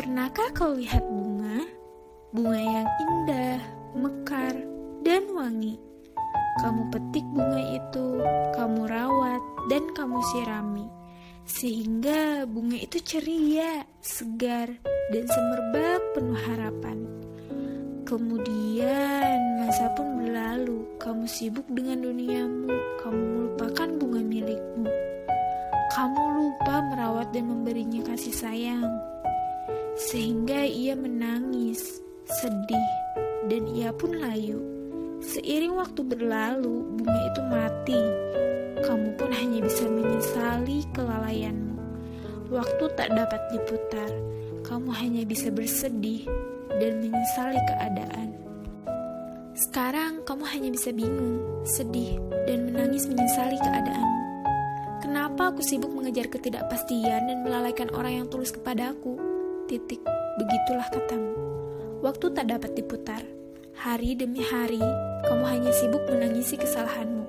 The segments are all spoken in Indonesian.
Pernahkah kau lihat bunga? Bunga yang indah, mekar, dan wangi. Kamu petik bunga itu, kamu rawat, dan kamu sirami. Sehingga bunga itu ceria, segar, dan semerbak penuh harapan. Kemudian masa pun berlalu, kamu sibuk dengan duniamu, kamu melupakan bunga milikmu. Kamu lupa merawat dan memberinya kasih sayang. Sehingga ia menangis, sedih, dan ia pun layu. Seiring waktu berlalu, bunga itu mati. Kamu pun hanya bisa menyesali kelalaianmu. Waktu tak dapat diputar, kamu hanya bisa bersedih dan menyesali keadaan. Sekarang kamu hanya bisa bingung, sedih, dan menangis menyesali keadaanmu. Kenapa aku sibuk mengejar ketidakpastian dan melalaikan orang yang tulus kepadaku? Titik, begitulah katamu. Waktu tak dapat diputar. Hari demi hari, kamu hanya sibuk menangisi kesalahanmu.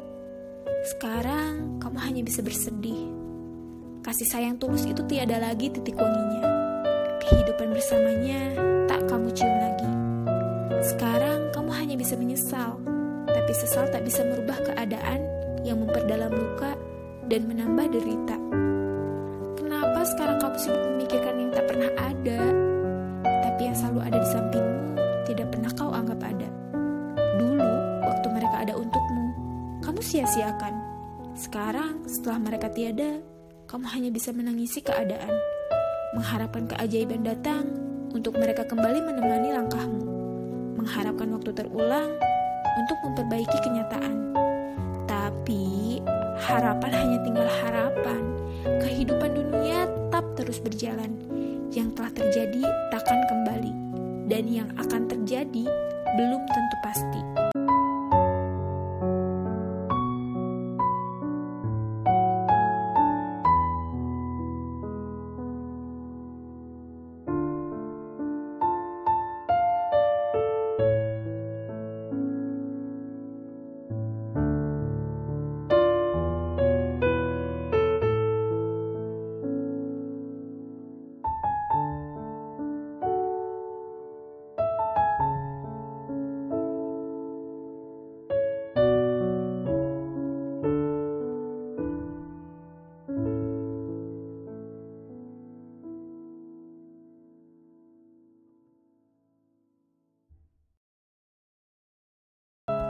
Sekarang, kamu hanya bisa bersedih. Kasih sayang tulus itu tiada lagi titik wanginya. Kehidupan bersamanya tak kamu cium lagi. Sekarang, kamu hanya bisa menyesal. Tapi sesal tak bisa merubah keadaan yang memperdalam luka dan menambah derita. Kenapa sekarang kamu sibuk memikirkan tak pernah ada, tapi yang selalu ada di sampingmu tidak pernah kau anggap ada? Dulu, waktu mereka ada untukmu, kamu sia-siakan. Sekarang, setelah mereka tiada, kamu hanya bisa menangisi keadaan, mengharapkan keajaiban datang untuk mereka kembali menemani langkahmu, mengharapkan waktu terulang untuk memperbaiki kenyataan. Tapi, harapan hanya tinggal harapan. Kehidupan dunia tetap terus berjalan. Yang telah terjadi takkan kembali, dan yang akan terjadi belum tentu pasti.